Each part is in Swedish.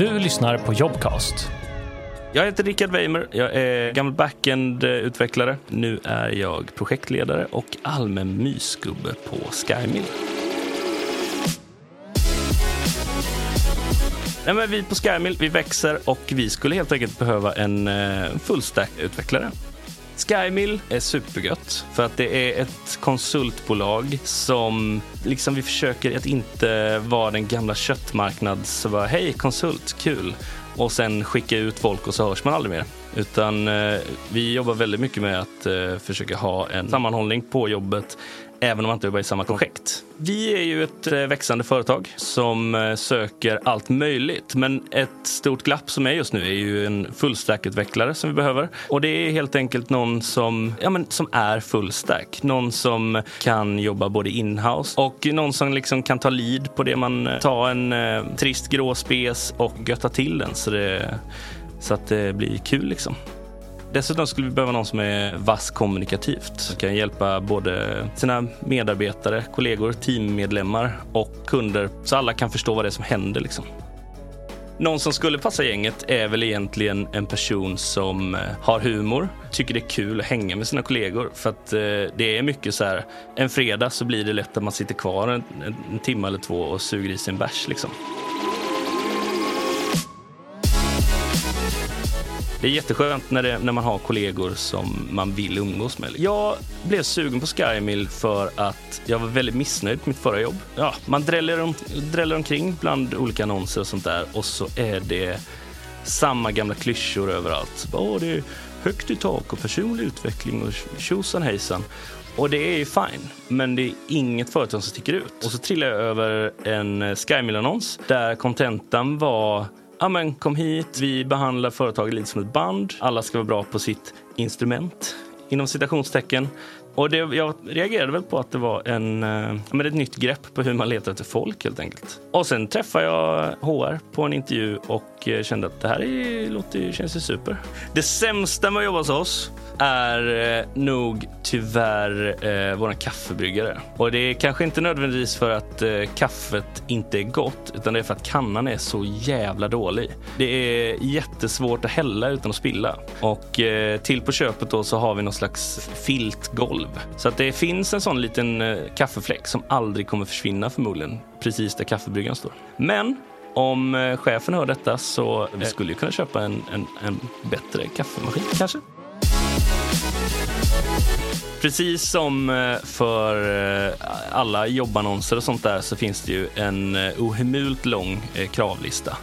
Du lyssnar på Jobcast. Jag heter Rickard Weimer. Jag är gammal backend-utvecklare. Nu är jag projektledare och allmän mysgubbe på Skymill. Nej, men vi på Skymill vi växer och vi skulle helt enkelt behöva en full fullstack-utvecklare. Skymill. Är supergött för att det är ett konsultbolag som liksom vi försöker att inte vara den gamla köttmarknads så bara hej konsult, kul. Och sen skicka ut folk och så hörs man aldrig mer. Utan eh, vi jobbar väldigt mycket med att eh, försöka ha en sammanhållning på jobbet även om man inte jobbar i samma projekt. Vi är ju ett eh, växande företag som eh, söker allt möjligt. Men ett stort glapp som är just nu är ju en fullstack-utvecklare som vi behöver. Och det är helt enkelt någon som, ja, men, som är fullstack. Någon som kan jobba både inhouse och någon som liksom kan ta lead på det man eh, tar en eh, trist grå spes och götta till den så, det, så att det blir kul liksom. Dessutom skulle vi behöva någon som är vass kommunikativt. Som kan hjälpa både sina medarbetare, kollegor, teammedlemmar och kunder så alla kan förstå vad det är som händer. Liksom. Någon som skulle passa gänget är väl egentligen en person som eh, har humor, tycker det är kul att hänga med sina kollegor. För att eh, det är mycket så här, en fredag så blir det lätt att man sitter kvar en, en timme eller två och suger i sin bärs. Liksom. Det är jätteskönt när, det, när man har kollegor som man vill umgås med. Jag blev sugen på Skymill för att jag var väldigt missnöjd på mitt förra jobb. Ja, man dräller, om, dräller omkring bland olika annonser och sånt där och så är det samma gamla klyschor överallt. Åh, det är högt i tak och personlig utveckling och tjosan hejsan. Och det är ju fine, men det är inget företag som sticker ut. Och så trillade jag över en Skymill-annons där kontentan var ja, men kom hit, vi behandlar företaget lite som ett band. Alla ska vara bra på sitt instrument, inom citationstecken. Och det, jag reagerade väl på att det var en, eh, men ett nytt grepp på hur man letar efter folk helt enkelt. Och sen träffade jag HR på en intervju och eh, kände att det här är, låter, känns ju super. Det sämsta med att jobba hos oss är eh, nog tyvärr eh, våran kaffebryggare. Och det är kanske inte nödvändigtvis för att eh, kaffet inte är gott utan det är för att kannan är så jävla dålig. Det är jättesvårt att hälla utan att spilla. Och eh, till på köpet då så har vi någon slags filtgolv. Så att det finns en sån liten eh, kaffefläck som aldrig kommer försvinna förmodligen precis där kaffebryggaren står. Men om eh, chefen hör detta så eh, vi skulle ju kunna köpa en, en, en bättre kaffemaskin kanske. Precis som eh, för eh, alla jobbannonser och sånt där så finns det ju en eh, ohemult lång kravlista.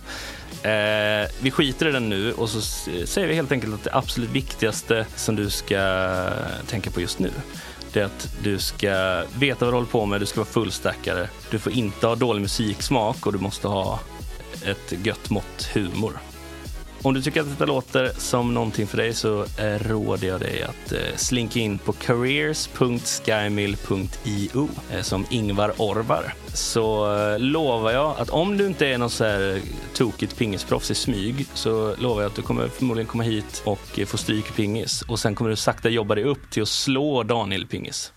vi skiter i den nu och så säger vi helt enkelt att det absolut viktigaste som du ska tänka på just nu det är att du ska veta vad du håller på med, du ska vara fullstackare. Du får inte ha dålig musiksmak och du måste ha ett gött mått humor. Om du tycker att detta låter som någonting för dig så eh, råder jag dig att eh, slinka in på careers.skymill.io eh, som Ingvar Orvar. Så lovar jag att om du inte är någon så här tokigt pingisproffs i smyg så lovar jag att du kommer förmodligen komma hit och få stryk i pingis och sen kommer du sakta jobba dig upp till att slå Daniel-pingis.